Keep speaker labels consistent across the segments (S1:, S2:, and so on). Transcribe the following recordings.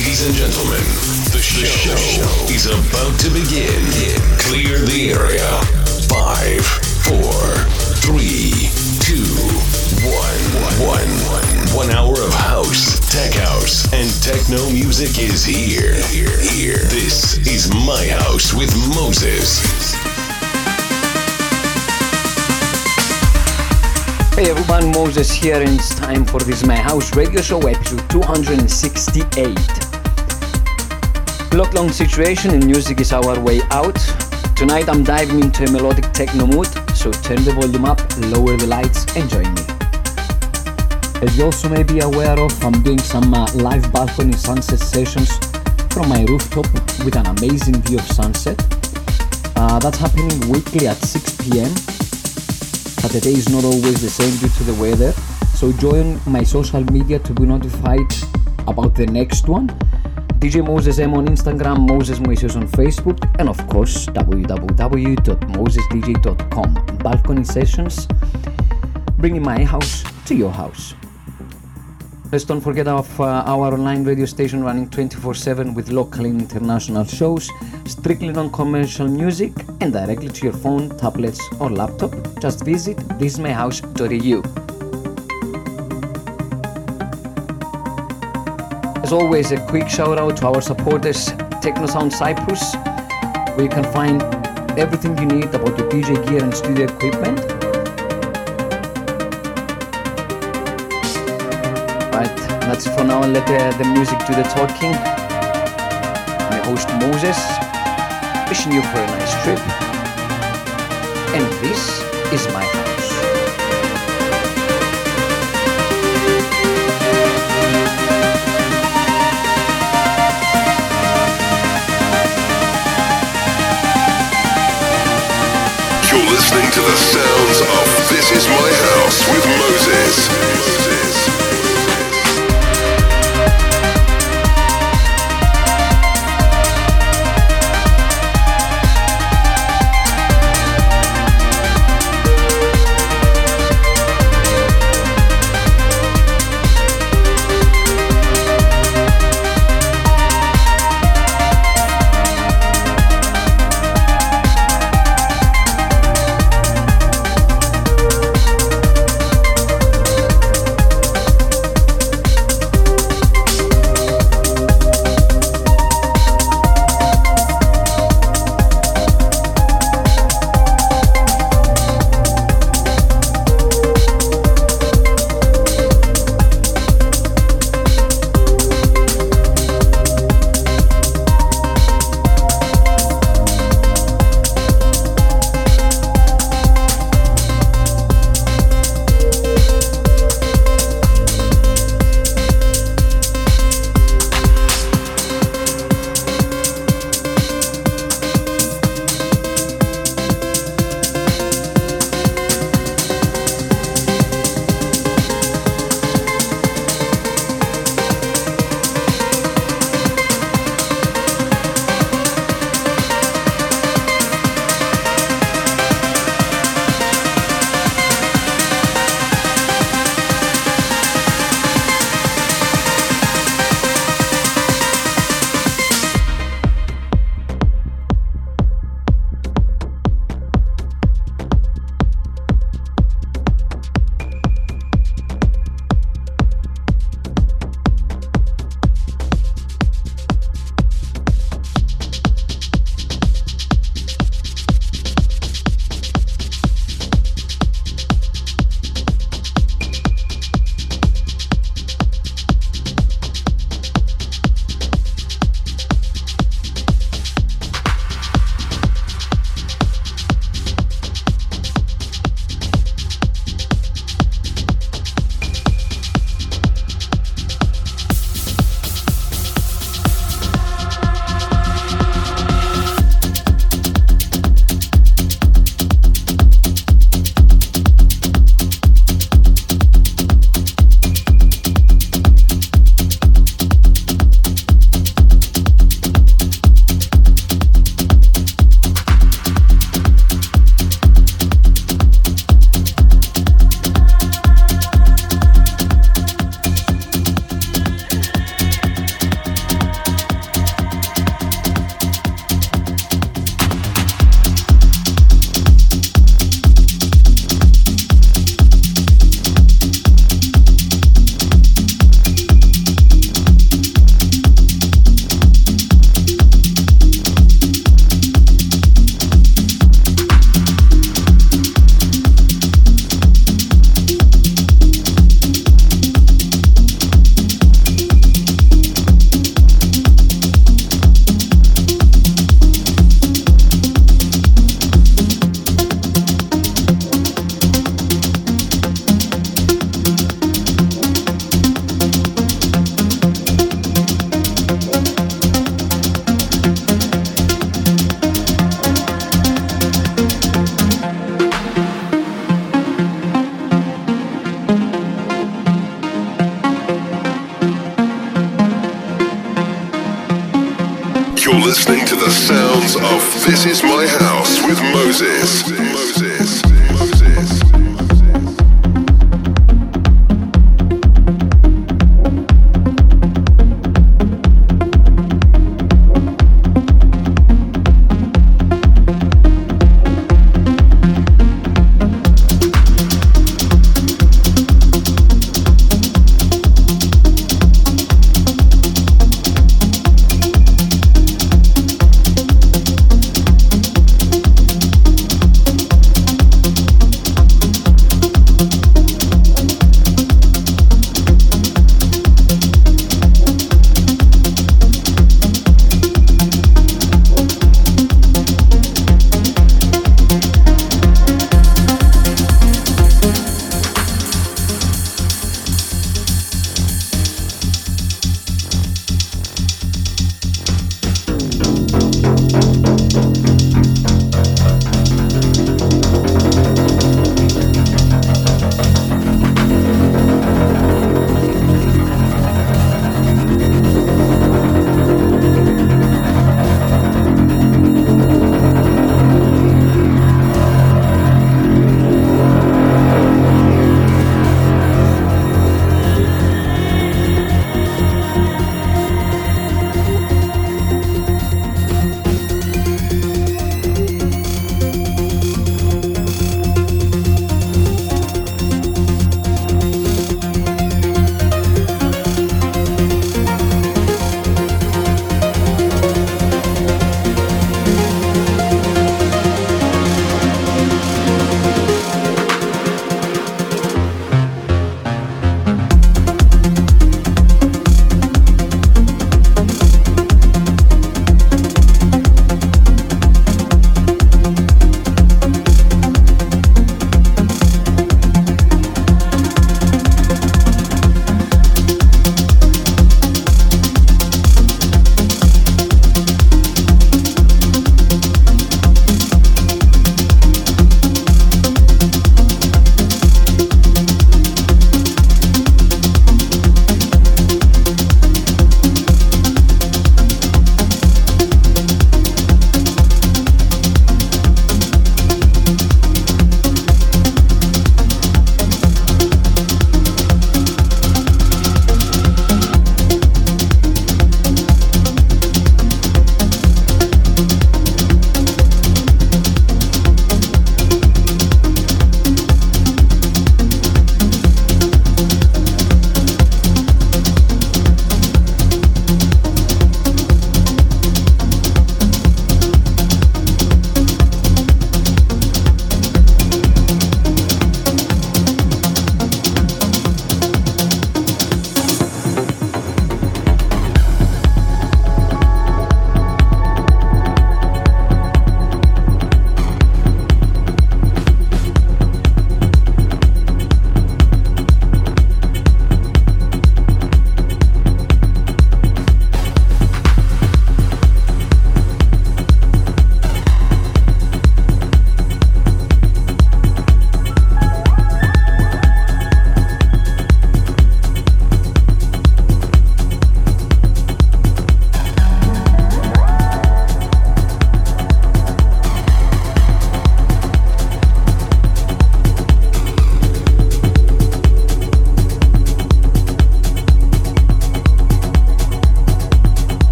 S1: Ladies and gentlemen, the show, the show is about to begin. Clear the area. Five, four, three, two, one, one, one. One hour of house, tech house, and techno music is here. Here, here. This is my house with Moses.
S2: Hey everyone, Moses here, and it's time for this My House Radio Show episode 268. Block long situation in music is our way out. Tonight I'm diving into a melodic techno mood, so turn the volume up, lower the lights, and join me. As you also may be aware of, I'm doing some uh, live balcony sunset sessions from my rooftop with an amazing view of sunset. Uh, that's happening weekly at 6 pm but the day is not always the same due to the weather. So join my social media to be notified about the next one. DJ Moses M on Instagram, Moses Moises on Facebook, and of course www.mosesdj.com. Balcony sessions, bringing my house to your house. Let's don't forget of uh, our online radio station running 24/7 with local and international shows, strictly non-commercial music, and directly to your phone, tablets, or laptop. Just visit thismyhouse.eu. As always, a quick shout out to our supporters, Technosound Cyprus, where you can find everything you need about your DJ gear and studio equipment. Right, that's for now. Let the, the music do the talking. Your host Moses, wishing you for a nice trip. And this is my house.
S1: To the sounds of This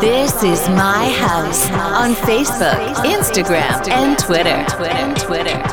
S3: This Is My House on Facebook, Instagram, and Twitter. Twitter. Twitter.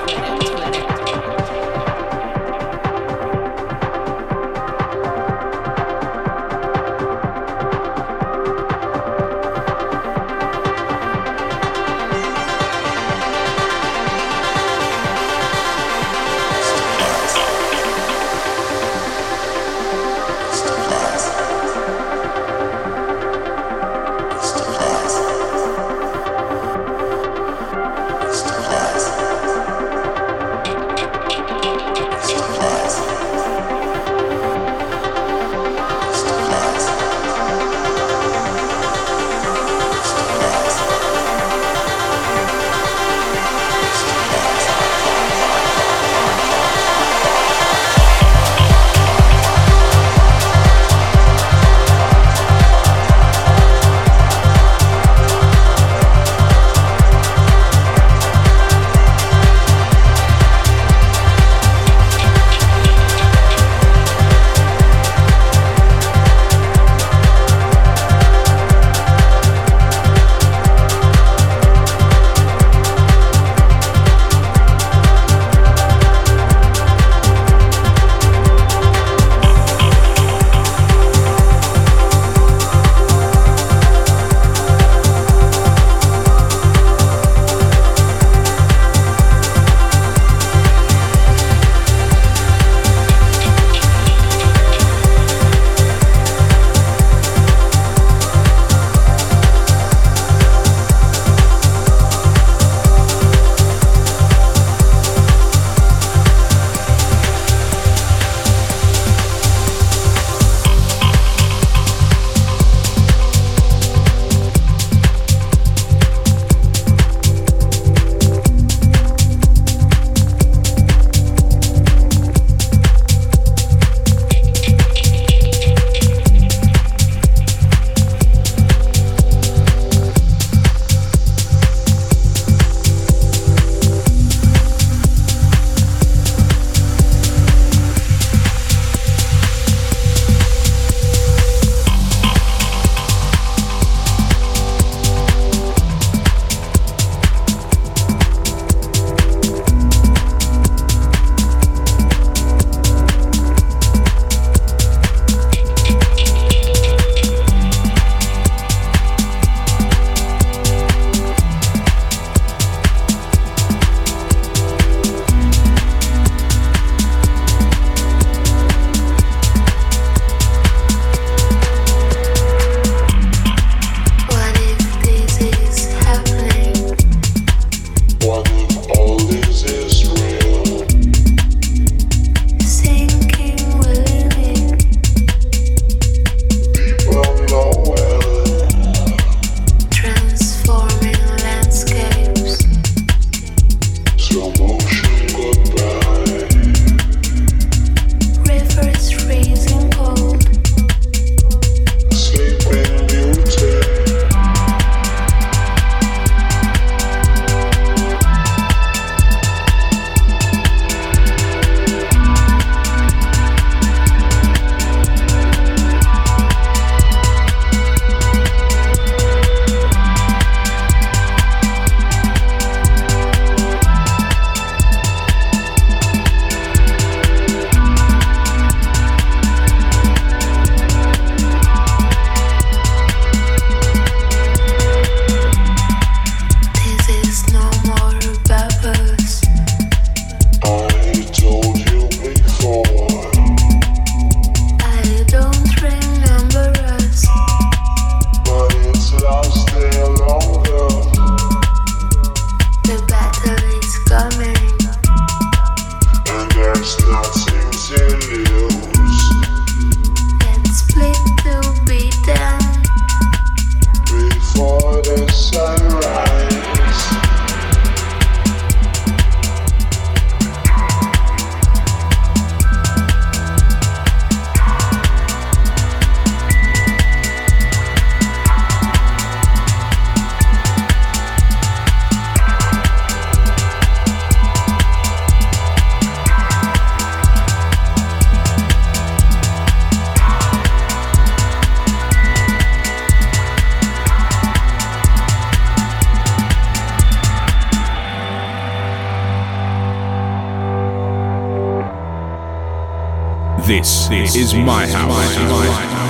S4: This, is my house. this is my house. My house.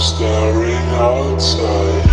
S5: staring outside.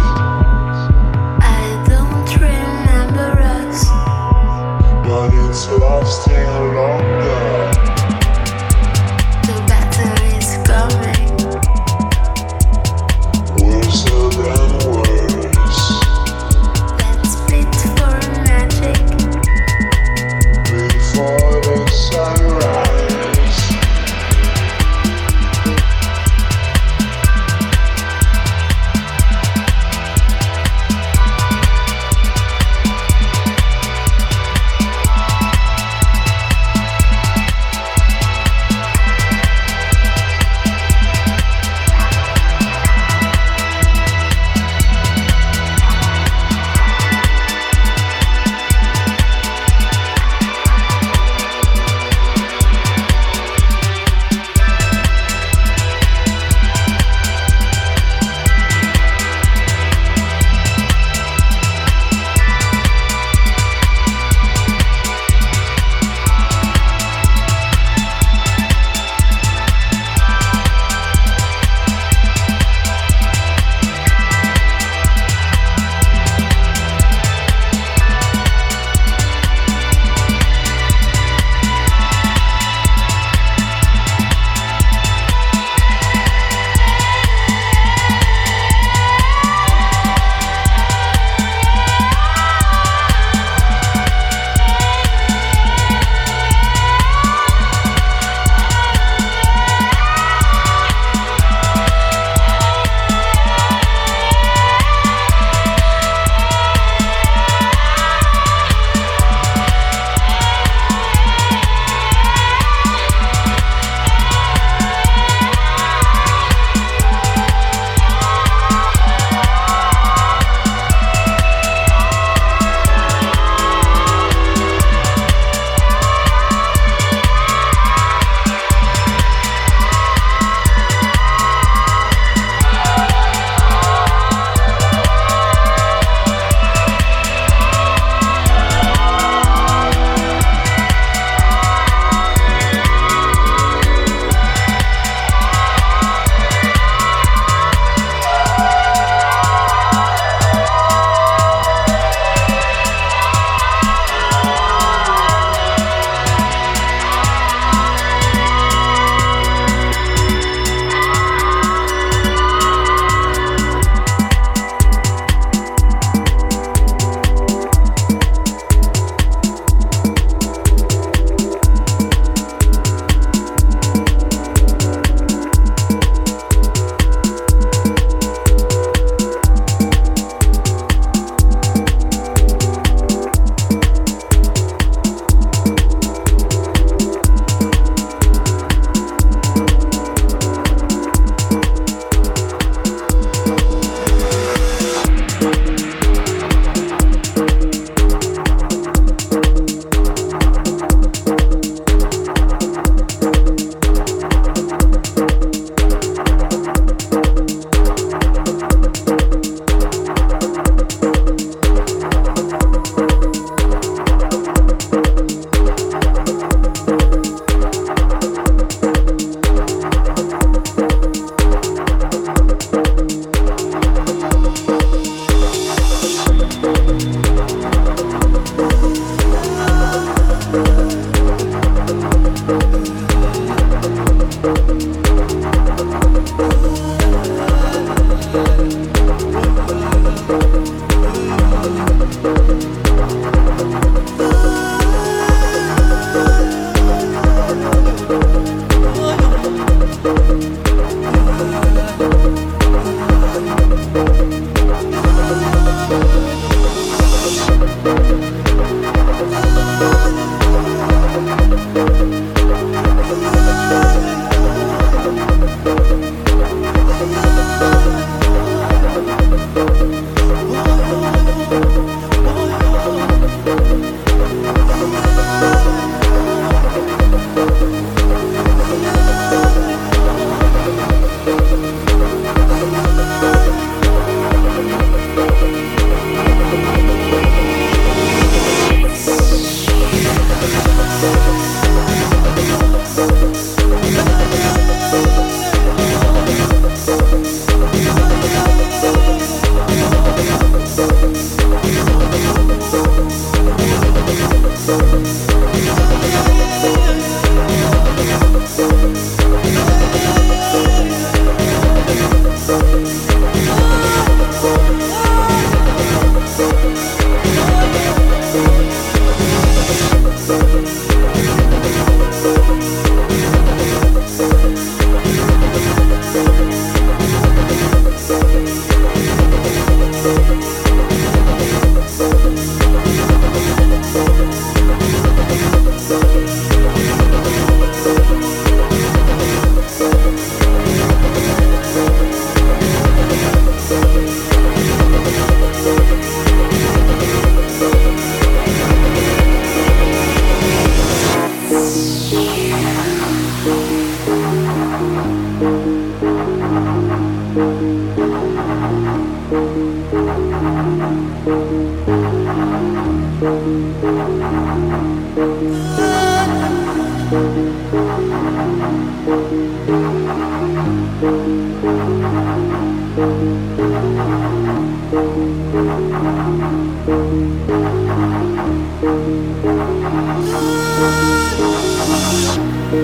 S3: You are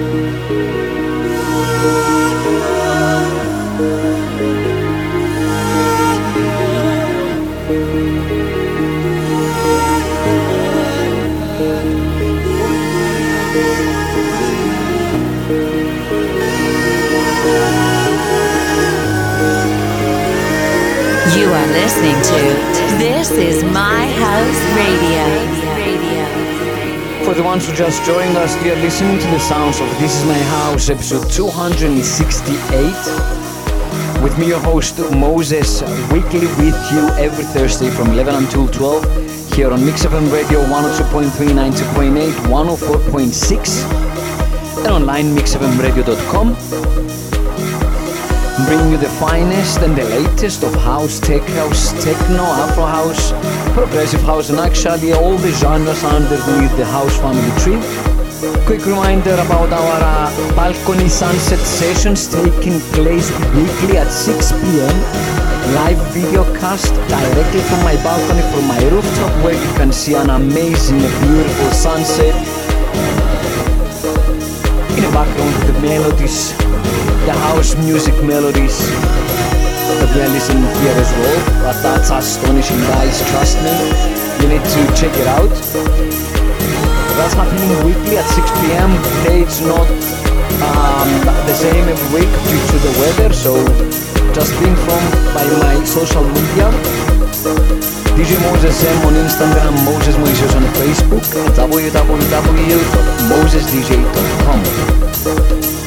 S3: listening to This Is My House Radio.
S2: For the ones who just joined us, you are listening to the sounds of This Is My House, episode 268. With me, your host Moses, weekly with you every Thursday from 11 until 12 here on Mix FM Radio 102.3, 90.8, 104.6, and online mixfmradio.com bringing you the finest and the latest of house, tech house, techno, afro house, progressive house, and actually all the genres underneath the house family tree. Quick reminder about our uh, balcony sunset sessions taking place weekly at 6 p.m. Live video cast directly from my balcony from my rooftop where you can see an amazing, beautiful sunset. In the background, the melodies the house music melodies that we are listening here as well. But that's astonishing, guys. Trust me, you need to check it out. That's happening weekly at 6 p.m. Today it's not um, the same every week due to the weather, so just be informed by my social media. DJ Moses M on Instagram, Moses Moises on Facebook, www.mosesdj.com.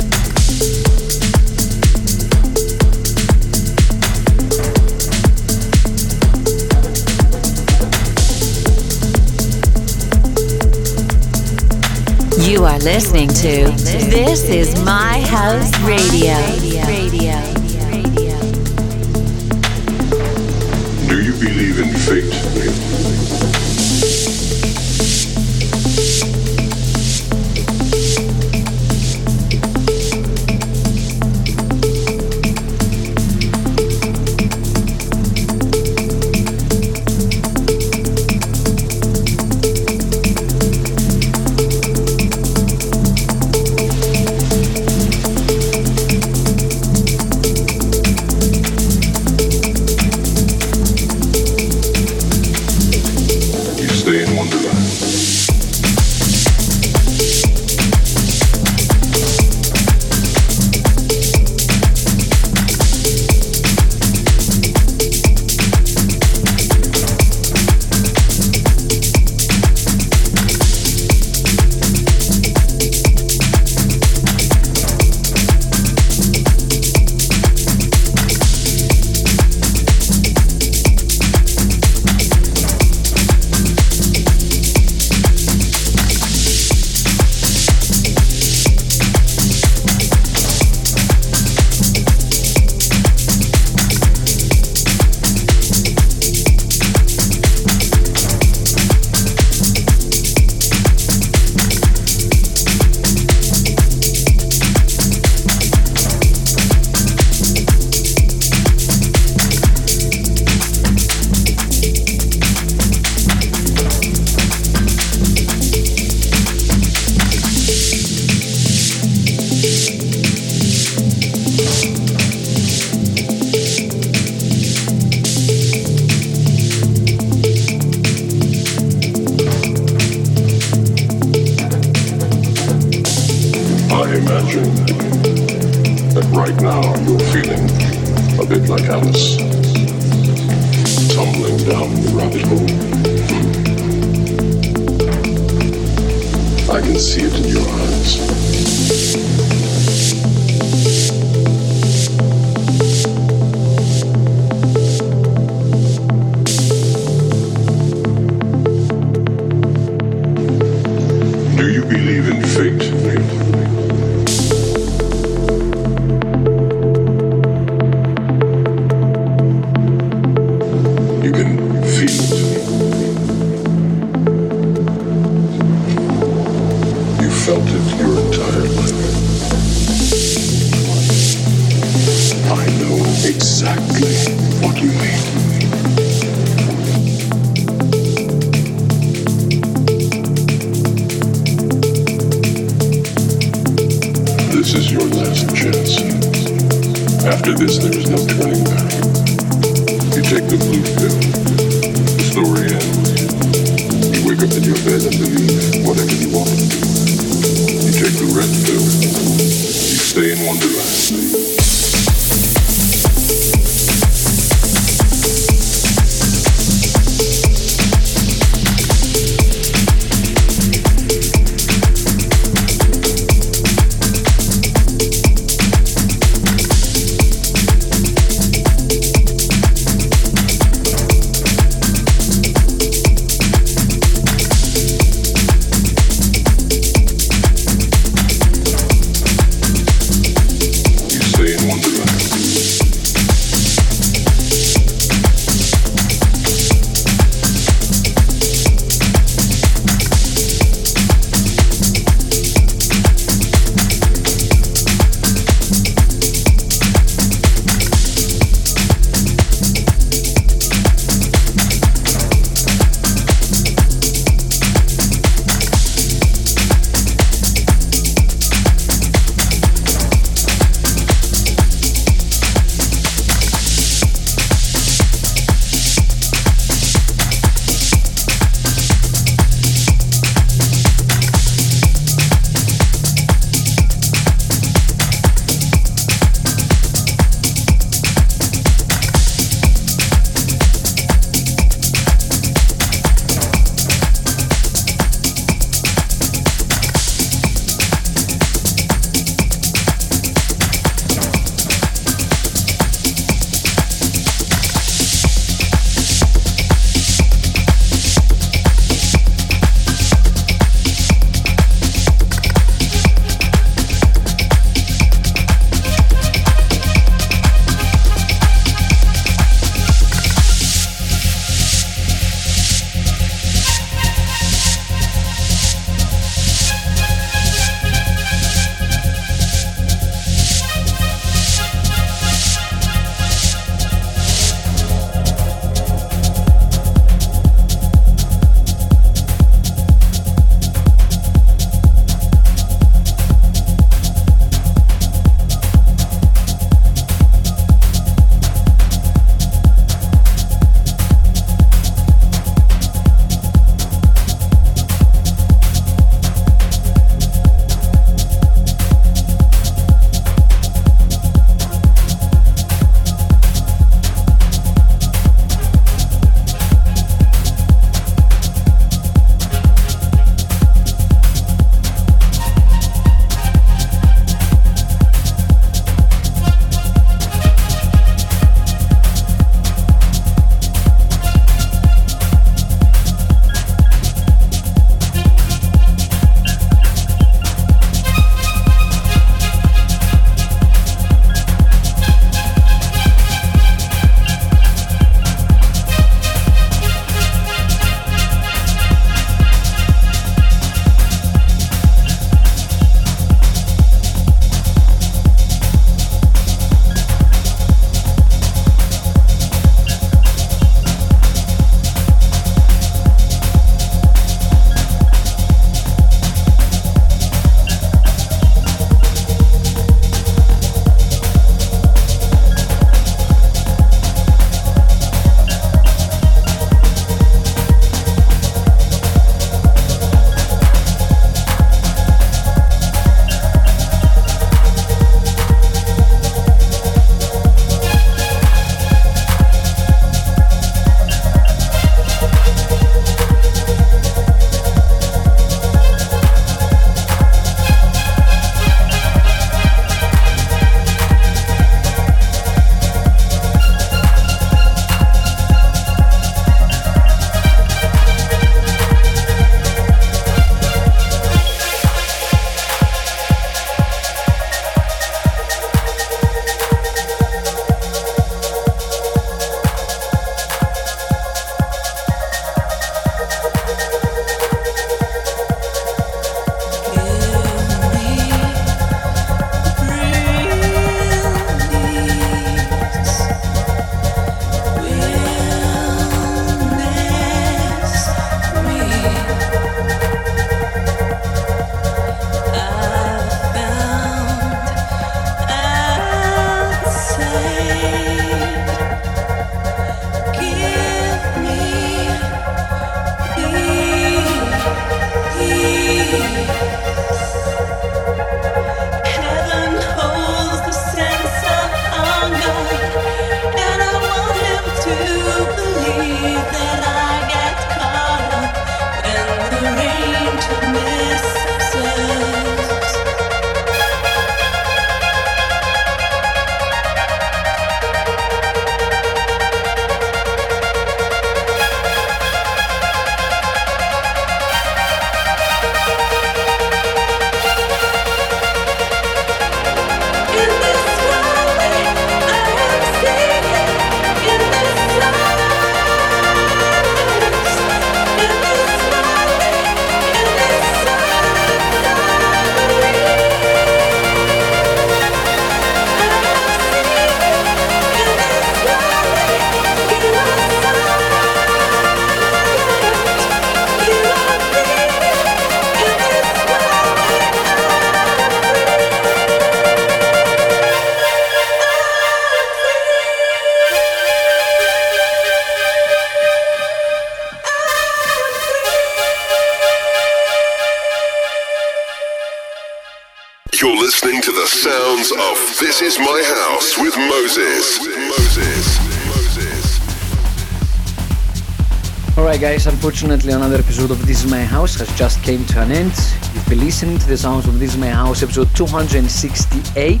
S2: unfortunately another episode of This Is My House has just came to an end. You've been listening to the sounds of This Is My House episode 268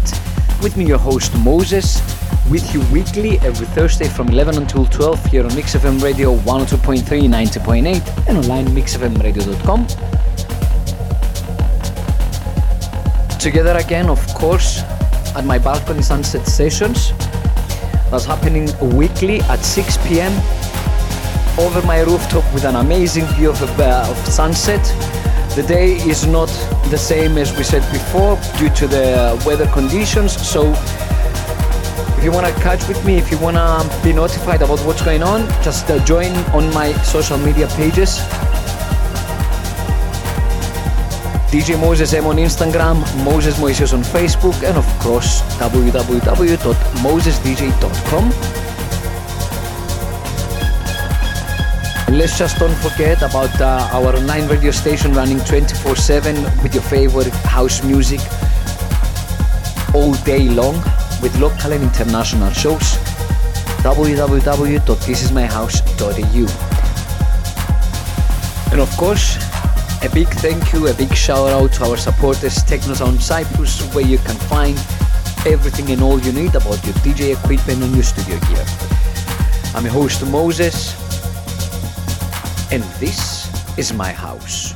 S2: with me your host Moses with you weekly every Thursday from 11 until 12 here on MixFM Radio 102.3, 90.8 and online mixfmradio.com. Together again, of course, at my balcony sunset sessions. That's happening weekly at 6 p.m. over my rooftop with an amazing view of, uh, of sunset. The day is not the same as we said before due to the weather conditions, so if you want to catch with me, if you want to be notified about what's going on, just uh, join on my social media pages. DJ Moses M on Instagram, Moses Moises on Facebook, and of course www.mosesdj.com. Let's just don't forget about uh, our online radio station running 24/7 with your favorite house music all day long with local and international shows. www.thisismyhouse.eu. And of course, a big thank you, a big shout out to our supporters Technosound Cyprus, where you can find everything and all you need about your DJ equipment and your studio gear. I'm your host Moses, and this is my house.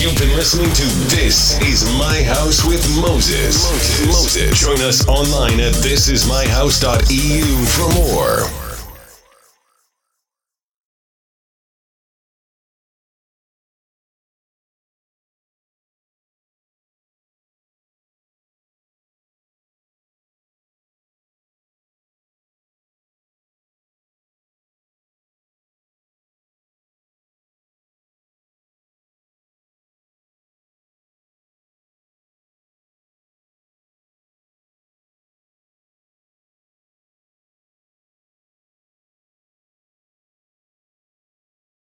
S1: You've been listening to This Is My House with Moses. Moses. Moses. Join us online at thisismyhouse.eu for more.